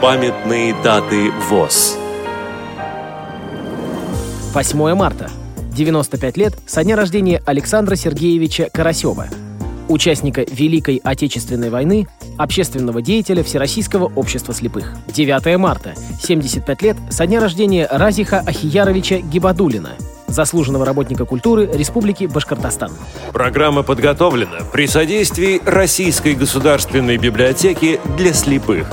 Памятные даты ВОЗ. 8 марта. 95 лет со дня рождения Александра Сергеевича Карасева, участника Великой Отечественной войны, общественного деятеля Всероссийского общества слепых. 9 марта. 75 лет со дня рождения Разиха Ахияровича Гибадулина, заслуженного работника культуры Республики Башкортостан. Программа подготовлена при содействии Российской государственной библиотеки для слепых.